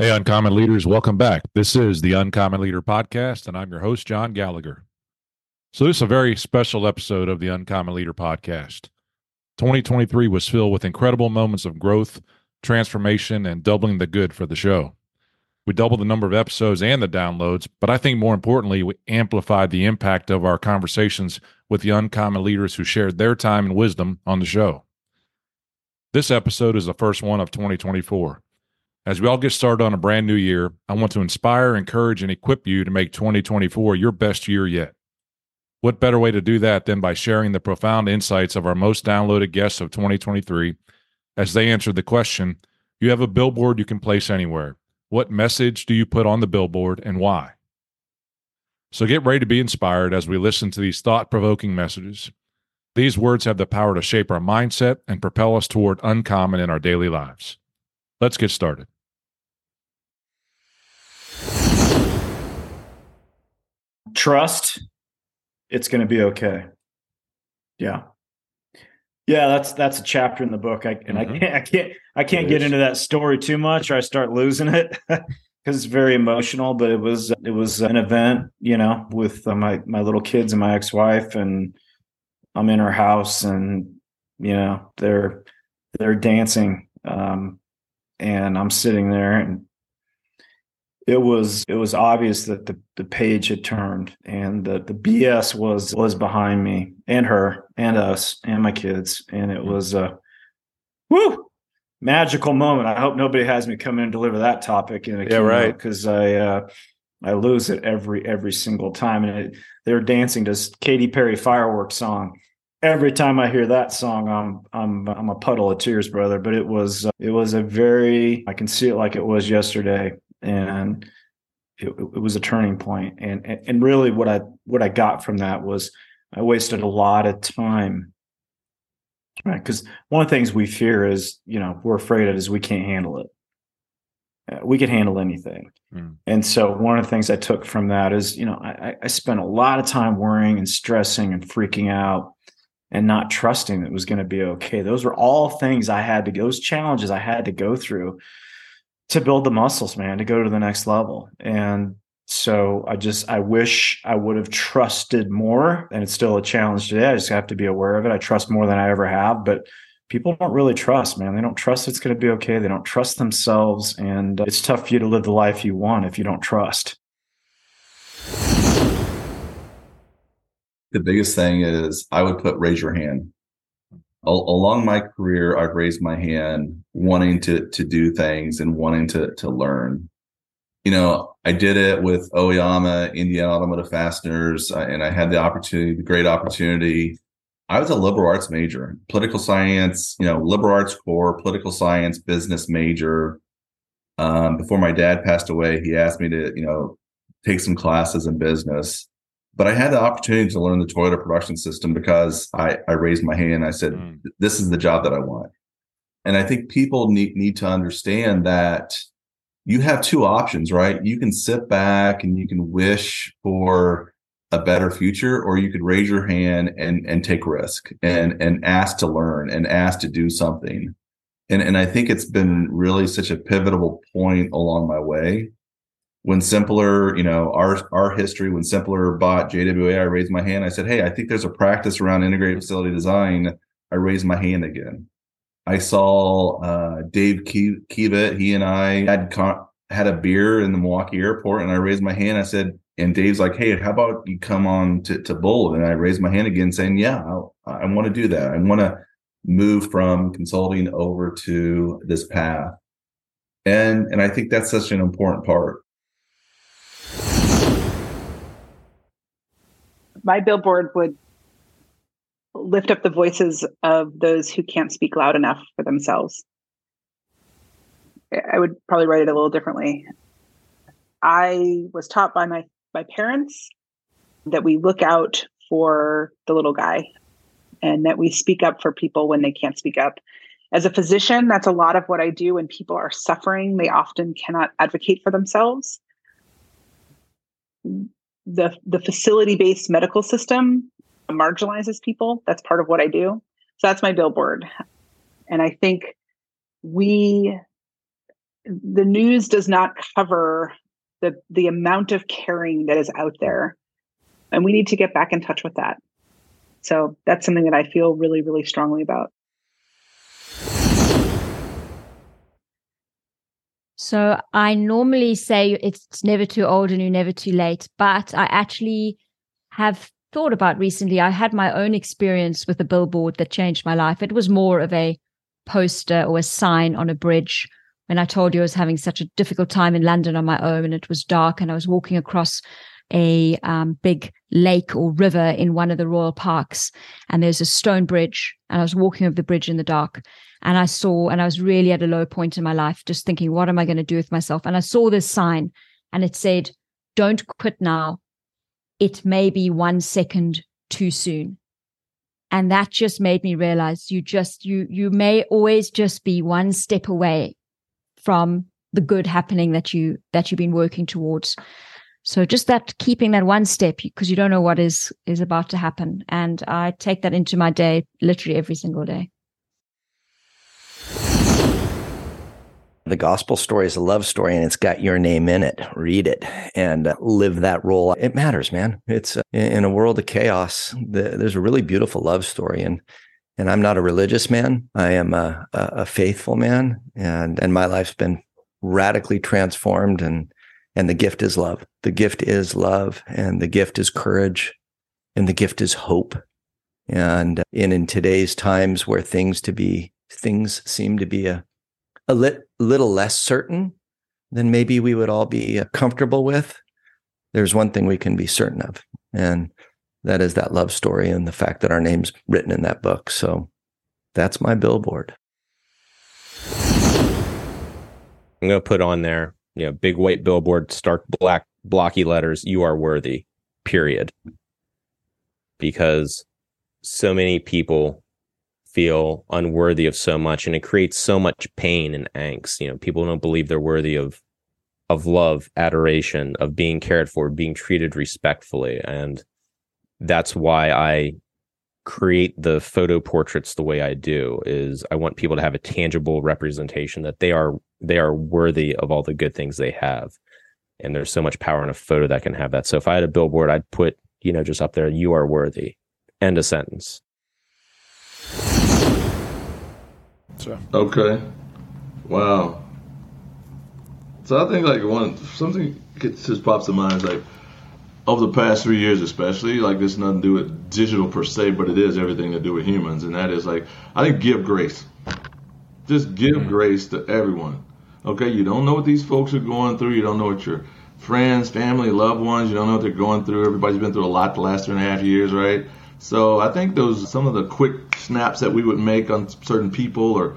Hey, Uncommon Leaders, welcome back. This is the Uncommon Leader Podcast, and I'm your host, John Gallagher. So, this is a very special episode of the Uncommon Leader Podcast. 2023 was filled with incredible moments of growth, transformation, and doubling the good for the show. We doubled the number of episodes and the downloads, but I think more importantly, we amplified the impact of our conversations with the uncommon leaders who shared their time and wisdom on the show. This episode is the first one of 2024. As we all get started on a brand new year, I want to inspire, encourage, and equip you to make 2024 your best year yet. What better way to do that than by sharing the profound insights of our most downloaded guests of 2023 as they answer the question You have a billboard you can place anywhere. What message do you put on the billboard and why? So get ready to be inspired as we listen to these thought provoking messages. These words have the power to shape our mindset and propel us toward uncommon in our daily lives. Let's get started. Trust it's going to be okay yeah yeah that's that's a chapter in the book I, and mm-hmm. i can't i can't i can't it get is. into that story too much or i start losing it because it's very emotional but it was it was an event you know with uh, my my little kids and my ex-wife and i'm in her house and you know they're they're dancing um and i'm sitting there and it was it was obvious that the, the page had turned and the, the BS was was behind me and her and us and my kids. And it was a whoo magical moment. I hope nobody has me come in and deliver that topic in a yeah, right. Because I uh, I lose it every every single time. And it, they're dancing to Katy Perry fireworks song. Every time I hear that song, I'm I'm I'm a puddle of tears, brother. But it was uh, it was a very I can see it like it was yesterday and it, it was a turning point. And, and really, what I what I got from that was I wasted a lot of time right because one of the things we fear is you know we're afraid of is we can't handle it uh, we can handle anything mm. and so one of the things i took from that is you know I, I spent a lot of time worrying and stressing and freaking out and not trusting that it was going to be okay those were all things i had to those challenges i had to go through to build the muscles, man, to go to the next level. And so I just I wish I would have trusted more. And it's still a challenge today. I just have to be aware of it. I trust more than I ever have, but people don't really trust, man. They don't trust it's going to be okay. They don't trust themselves. And it's tough for you to live the life you want if you don't trust. The biggest thing is I would put raise your hand along my career, I've raised my hand wanting to to do things and wanting to to learn. You know, I did it with Aoyama, Indiana Automotive Fasteners, uh, and I had the opportunity, the great opportunity. I was a liberal arts major, political science, you know, liberal arts core, political science, business major. Um, before my dad passed away, he asked me to, you know, take some classes in business but I had the opportunity to learn the Toyota production system because I, I raised my hand. I said, mm. this is the job that I want. And I think people need, need to understand that you have two options, right? You can sit back and you can wish for a better future, or you could raise your hand and, and take risk and, and ask to learn and ask to do something. And, and I think it's been really such a pivotal point along my way when Simpler, you know, our our history, when Simpler bought JWA, I raised my hand. I said, Hey, I think there's a practice around integrated facility design. I raised my hand again. I saw uh, Dave Kiva. He and I had con- had a beer in the Milwaukee airport, and I raised my hand. I said, and Dave's like, "Hey, how about you come on to, to Bold?" And I raised my hand again, saying, "Yeah, I'll, I want to do that. I want to move from consulting over to this path." And and I think that's such an important part. my billboard would lift up the voices of those who can't speak loud enough for themselves. I would probably write it a little differently. I was taught by my my parents that we look out for the little guy and that we speak up for people when they can't speak up. As a physician, that's a lot of what I do when people are suffering. They often cannot advocate for themselves the the facility based medical system marginalizes people. That's part of what I do. So that's my billboard. And I think we the news does not cover the the amount of caring that is out there and we need to get back in touch with that so that's something that i feel really really strongly about So I normally say it's never too old and you're never too late, but I actually have thought about recently. I had my own experience with a billboard that changed my life. It was more of a poster or a sign on a bridge when I told you I was having such a difficult time in London on my own and it was dark and I was walking across a um, big lake or river in one of the royal parks and there's a stone bridge and I was walking over the bridge in the dark and I saw, and I was really at a low point in my life, just thinking, what am I going to do with myself? And I saw this sign and it said, don't quit now. It may be one second too soon. And that just made me realize you just, you, you may always just be one step away from the good happening that you, that you've been working towards. So just that keeping that one step because you don't know what is, is about to happen. And I take that into my day literally every single day. The gospel story is a love story and it's got your name in it. Read it and live that role. It matters, man. It's uh, in a world of chaos. there's a really beautiful love story. And, and I'm not a religious man. I am a, a faithful man and, and my life's been radically transformed and, and the gift is love. The gift is love and the gift is courage and the gift is hope. And in, in today's times where things to be, things seem to be a, a lit, little less certain than maybe we would all be uh, comfortable with, there's one thing we can be certain of, and that is that love story and the fact that our name's written in that book. So that's my billboard. I'm going to put on there, you know, big white billboard, stark black blocky letters, you are worthy, period. Because so many people feel unworthy of so much and it creates so much pain and angst. You know people don't believe they're worthy of of love adoration of being cared for being treated respectfully. And that's why i create the photo portraits the way i do is i want people to have a tangible representation that they are they are worthy of all the good things they have. And there's so much power in a photo that can have that. So if i had a billboard i'd put you know just up there you are worthy. End a sentence so. Okay. Wow. So I think like one something just pops to mind is like over the past three years, especially like this nothing to do with digital per se, but it is everything to do with humans, and that is like I think give grace. Just give mm-hmm. grace to everyone. Okay, you don't know what these folks are going through. You don't know what your friends, family, loved ones. You don't know what they're going through. Everybody's been through a lot the last two and a half years, right? So I think those some of the quick snaps that we would make on certain people or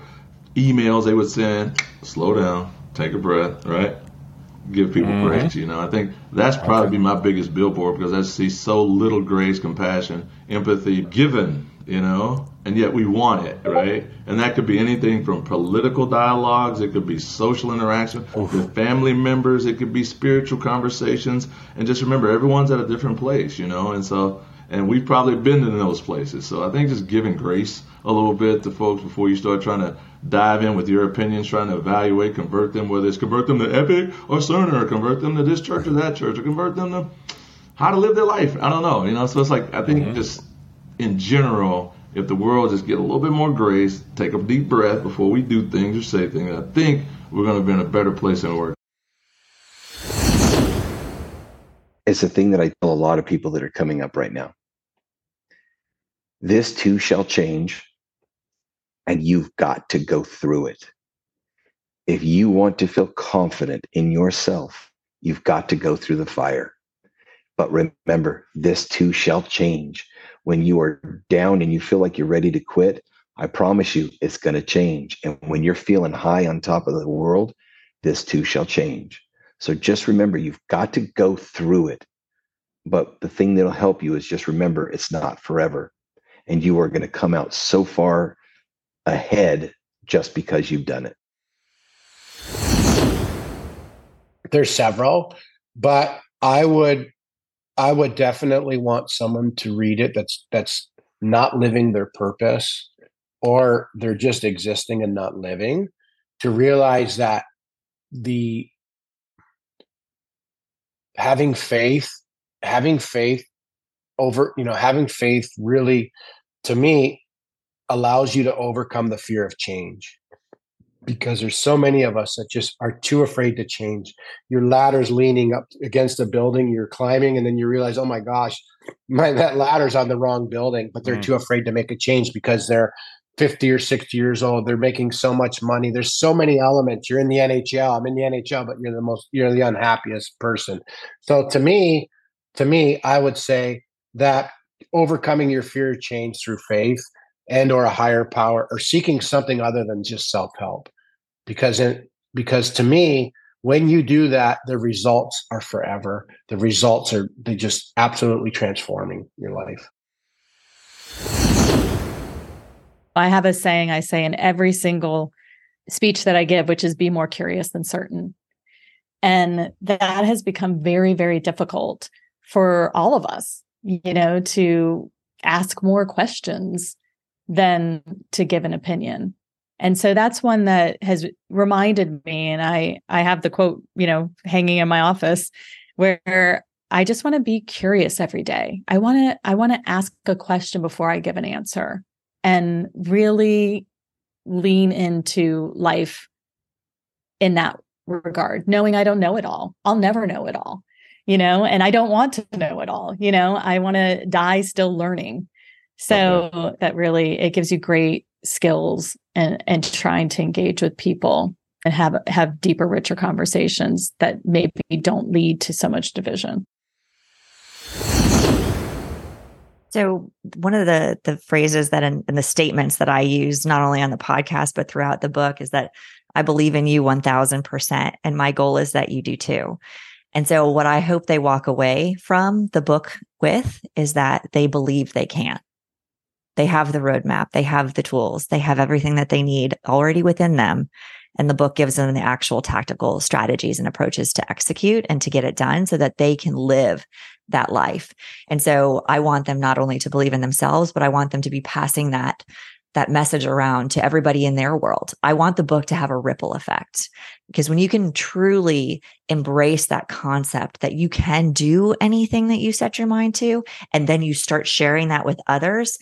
emails they would send. Slow down, take a breath, right? Give people mm-hmm. grace. You know, I think that's probably okay. my biggest billboard because I see so little grace, compassion, empathy given. You know, and yet we want it, right? And that could be anything from political dialogues, it could be social interaction Oof. with family members, it could be spiritual conversations. And just remember, everyone's at a different place, you know, and so and we've probably been in those places. So I think just giving grace a little bit to folks before you start trying to dive in with your opinions, trying to evaluate, convert them, whether it's convert them to Epic or Cerner, or convert them to this church or that church, or convert them to how to live their life. I don't know, you know. So it's like I think mm-hmm. just in general, if the world just get a little bit more grace, take a deep breath before we do things or say things, I think we're going to be in a better place in we're. It's a thing that I tell a lot of people that are coming up right now this too shall change, and you've got to go through it. If you want to feel confident in yourself, you've got to go through the fire. But remember, this too shall change. When you are down and you feel like you're ready to quit, I promise you it's going to change. And when you're feeling high on top of the world, this too shall change. So just remember, you've got to go through it. But the thing that'll help you is just remember it's not forever and you are going to come out so far ahead just because you've done it. There's several, but I would I would definitely want someone to read it that's that's not living their purpose or they're just existing and not living to realize that the having faith, having faith over, you know, having faith really to me allows you to overcome the fear of change because there's so many of us that just are too afraid to change. Your ladder's leaning up against a building, you're climbing, and then you realize, oh my gosh, my that ladder's on the wrong building, but they're mm. too afraid to make a change because they're 50 or 60 years old. They're making so much money. There's so many elements. You're in the NHL. I'm in the NHL, but you're the most you're the unhappiest person. So to me, to me, I would say that overcoming your fear of change through faith and or a higher power or seeking something other than just self-help. Because it, because to me when you do that the results are forever. The results are they just absolutely transforming your life. I have a saying i say in every single speech that i give which is be more curious than certain. And that has become very very difficult for all of us you know to ask more questions than to give an opinion. And so that's one that has reminded me and I I have the quote, you know, hanging in my office where I just want to be curious every day. I want to I want to ask a question before I give an answer and really lean into life in that regard, knowing I don't know it all. I'll never know it all, you know, and I don't want to know it all, you know, I want to die still learning. So okay. that really it gives you great skills and and trying to engage with people and have have deeper richer conversations that maybe don't lead to so much division. So one of the the phrases that in, in, the statements that I use not only on the podcast but throughout the book is that I believe in you 1000% and my goal is that you do too. And so what I hope they walk away from the book with is that they believe they can. They have the roadmap, they have the tools, they have everything that they need already within them. And the book gives them the actual tactical strategies and approaches to execute and to get it done so that they can live that life. And so I want them not only to believe in themselves, but I want them to be passing that that message around to everybody in their world. I want the book to have a ripple effect because when you can truly embrace that concept that you can do anything that you set your mind to, and then you start sharing that with others,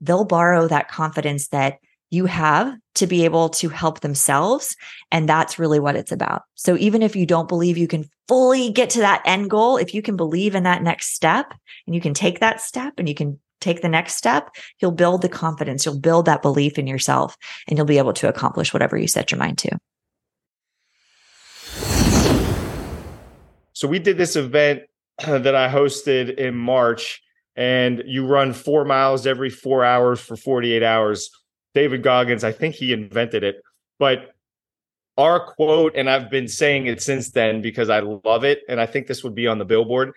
they'll borrow that confidence that you have to be able to help themselves. And that's really what it's about. So even if you don't believe you can fully get to that end goal, if you can believe in that next step and you can take that step and you can take the next step, you'll build the confidence, you'll build that belief in yourself, and you'll be able to accomplish whatever you set your mind to. So we did this event that I hosted in March and you run four miles every four hours for 48 hours. David Goggins, I think he invented it. But our quote, and I've been saying it since then because I love it, and I think this would be on the billboard,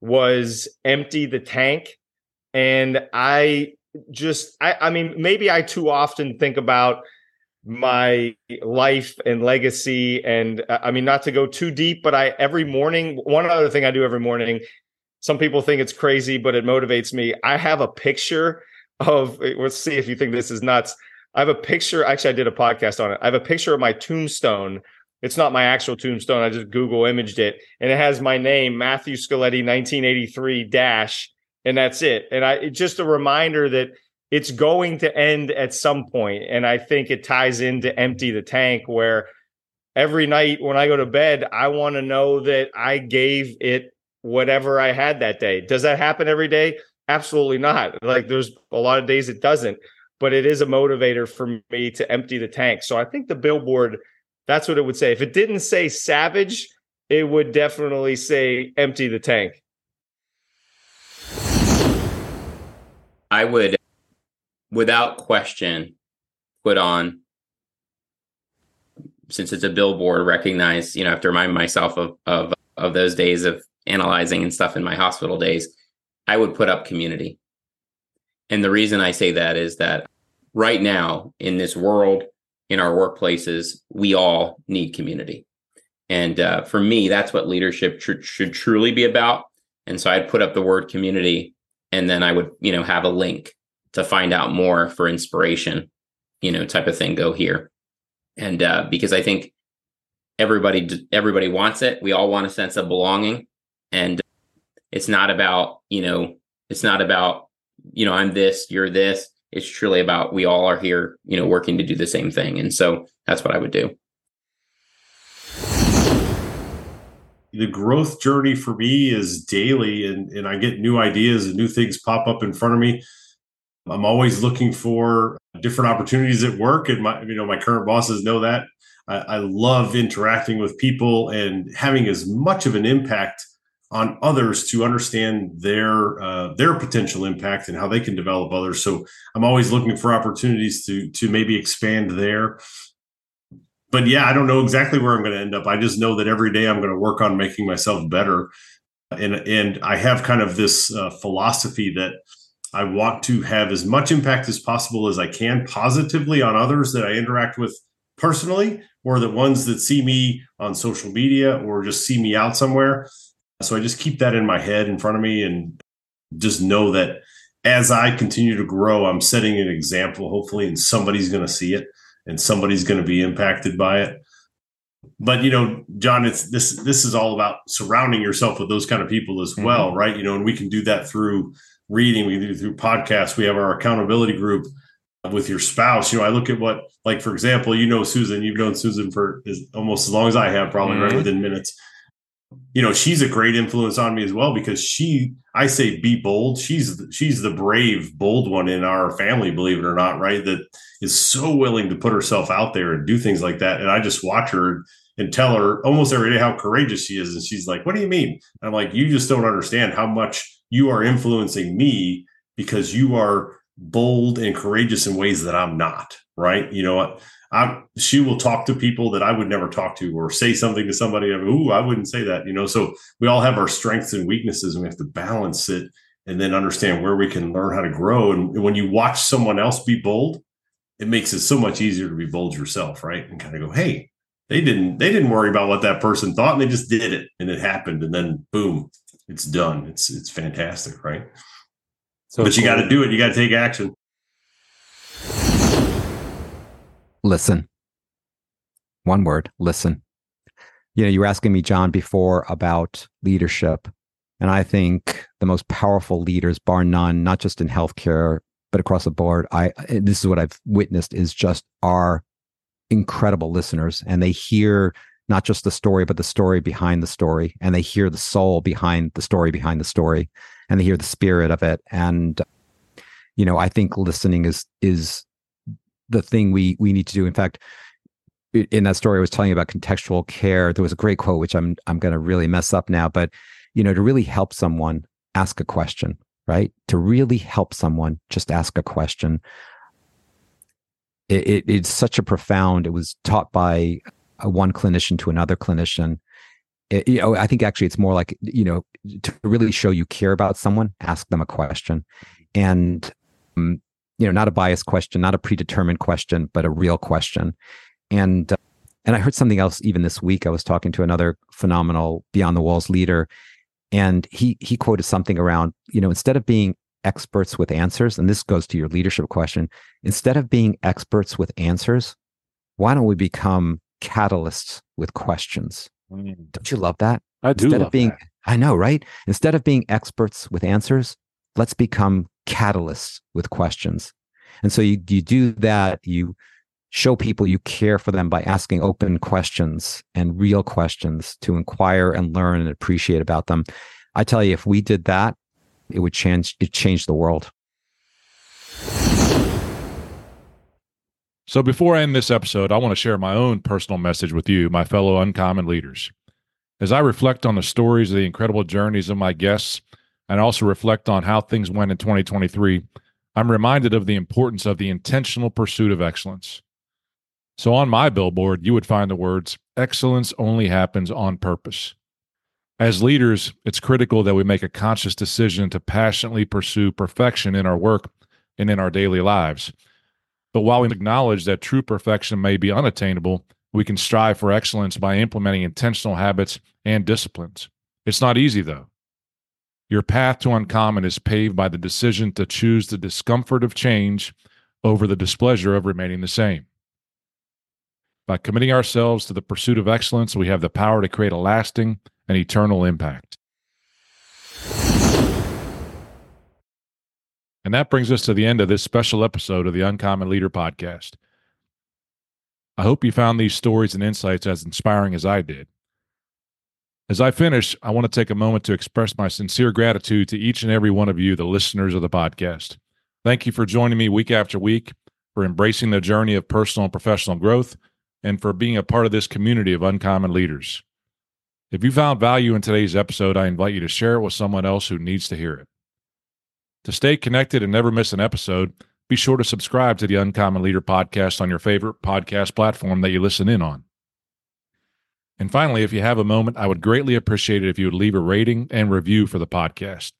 was empty the tank. And I just, I, I mean, maybe I too often think about my life and legacy and uh, i mean not to go too deep but i every morning one other thing i do every morning some people think it's crazy, but it motivates me. I have a picture of, eh, let's see if you think this is nuts. I have a picture. Actually, I did a podcast on it. I have a picture of my tombstone. It's not my actual tombstone. I just Google imaged it, and it has my name, Matthew Scoletti, 1983 dash, and that's it. And I it's just a reminder that it's going to end at some point. and I think it ties into empty the tank, where every night when I go to bed, I want to know that I gave it whatever I had that day. Does that happen every day? Absolutely not. Like there's a lot of days it doesn't, but it is a motivator for me to empty the tank. So I think the billboard, that's what it would say. If it didn't say savage, it would definitely say empty the tank. I would, without question, put on, since it's a billboard, recognize, you know, I have to remind myself of, of, of those days of analyzing and stuff in my hospital days, I would put up community. And the reason I say that is that right now in this world, in our workplaces, we all need community. And uh, for me, that's what leadership tr- should truly be about. And so I'd put up the word community and then I would, you know, have a link to find out more for inspiration, you know, type of thing. Go here. And uh, because I think everybody everybody wants it. We all want a sense of belonging, and it's not about you know it's not about you know I'm this, you're this. It's truly about we all are here, you know, working to do the same thing, and so that's what I would do. The growth journey for me is daily and, and I get new ideas and new things pop up in front of me. I'm always looking for different opportunities at work. And my, you know, my current bosses know that. I, I love interacting with people and having as much of an impact on others to understand their uh, their potential impact and how they can develop others. So I'm always looking for opportunities to to maybe expand there but yeah, I don't know exactly where I'm going to end up. I just know that every day I'm going to work on making myself better, and and I have kind of this uh, philosophy that I want to have as much impact as possible as I can positively on others that I interact with personally, or the ones that see me on social media or just see me out somewhere. So I just keep that in my head in front of me and just know that as I continue to grow, I'm setting an example, hopefully, and somebody's going to see it and somebody's going to be impacted by it but you know john it's this this is all about surrounding yourself with those kind of people as mm-hmm. well right you know and we can do that through reading we can do through podcasts we have our accountability group with your spouse you know i look at what like for example you know susan you've known susan for as, almost as long as i have probably mm-hmm. right within minutes you know she's a great influence on me as well because she i say be bold. She's she's the brave bold one in our family believe it or not right? That is so willing to put herself out there and do things like that. And i just watch her and tell her almost every day how courageous she is. And she's like what do you mean? And i'm like you just don't understand how much you are influencing me because you are bold and courageous in ways that i'm not right? You know what I'm, she will talk to people that I would never talk to or say something to somebody. Ooh, I wouldn't say that, you know. So we all have our strengths and weaknesses, and we have to balance it and then understand where we can learn how to grow. And when you watch someone else be bold, it makes it so much easier to be bold yourself, right? And kind of go, hey, they didn't they didn't worry about what that person thought, and they just did it, and it happened, and then boom, it's done. It's it's fantastic, right? So but you got to do it. You got to take action. Listen. One word, listen. You know, you were asking me, John, before about leadership. And I think the most powerful leaders, bar none, not just in healthcare, but across the board, I eh, this is what I've witnessed is just our incredible listeners. And they hear not just the story, but the story behind the story. And they hear the soul behind the story behind the story. And they hear the spirit of it. And you know, I think listening is is the thing we we need to do. In fact, in that story I was telling you about contextual care, there was a great quote which I'm I'm going to really mess up now, but you know, to really help someone, ask a question, right? To really help someone, just ask a question. It, it, it's such a profound. It was taught by one clinician to another clinician. It, you know, I think actually it's more like you know to really show you care about someone, ask them a question, and um, you know, not a biased question, not a predetermined question, but a real question. And uh, and I heard something else even this week. I was talking to another phenomenal Beyond the Walls leader, and he he quoted something around, you know, instead of being experts with answers, and this goes to your leadership question, instead of being experts with answers, why don't we become catalysts with questions? Mm. Don't you love that? I do. Instead of being, that. I know, right? Instead of being experts with answers, let's become catalysts with questions. And so you, you do that, you show people you care for them by asking open questions and real questions to inquire and learn and appreciate about them. I tell you, if we did that, it would change it changed the world. So before I end this episode, I want to share my own personal message with you, my fellow uncommon leaders. As I reflect on the stories of the incredible journeys of my guests and also reflect on how things went in 2023, I'm reminded of the importance of the intentional pursuit of excellence. So on my billboard, you would find the words, excellence only happens on purpose. As leaders, it's critical that we make a conscious decision to passionately pursue perfection in our work and in our daily lives. But while we acknowledge that true perfection may be unattainable, we can strive for excellence by implementing intentional habits and disciplines. It's not easy, though. Your path to uncommon is paved by the decision to choose the discomfort of change over the displeasure of remaining the same. By committing ourselves to the pursuit of excellence, we have the power to create a lasting and eternal impact. And that brings us to the end of this special episode of the Uncommon Leader podcast. I hope you found these stories and insights as inspiring as I did. As I finish, I want to take a moment to express my sincere gratitude to each and every one of you, the listeners of the podcast. Thank you for joining me week after week, for embracing the journey of personal and professional growth, and for being a part of this community of uncommon leaders. If you found value in today's episode, I invite you to share it with someone else who needs to hear it. To stay connected and never miss an episode, be sure to subscribe to the Uncommon Leader podcast on your favorite podcast platform that you listen in on. And finally, if you have a moment, I would greatly appreciate it if you would leave a rating and review for the podcast.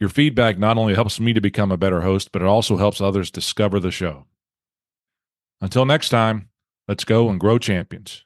Your feedback not only helps me to become a better host, but it also helps others discover the show. Until next time, let's go and grow champions.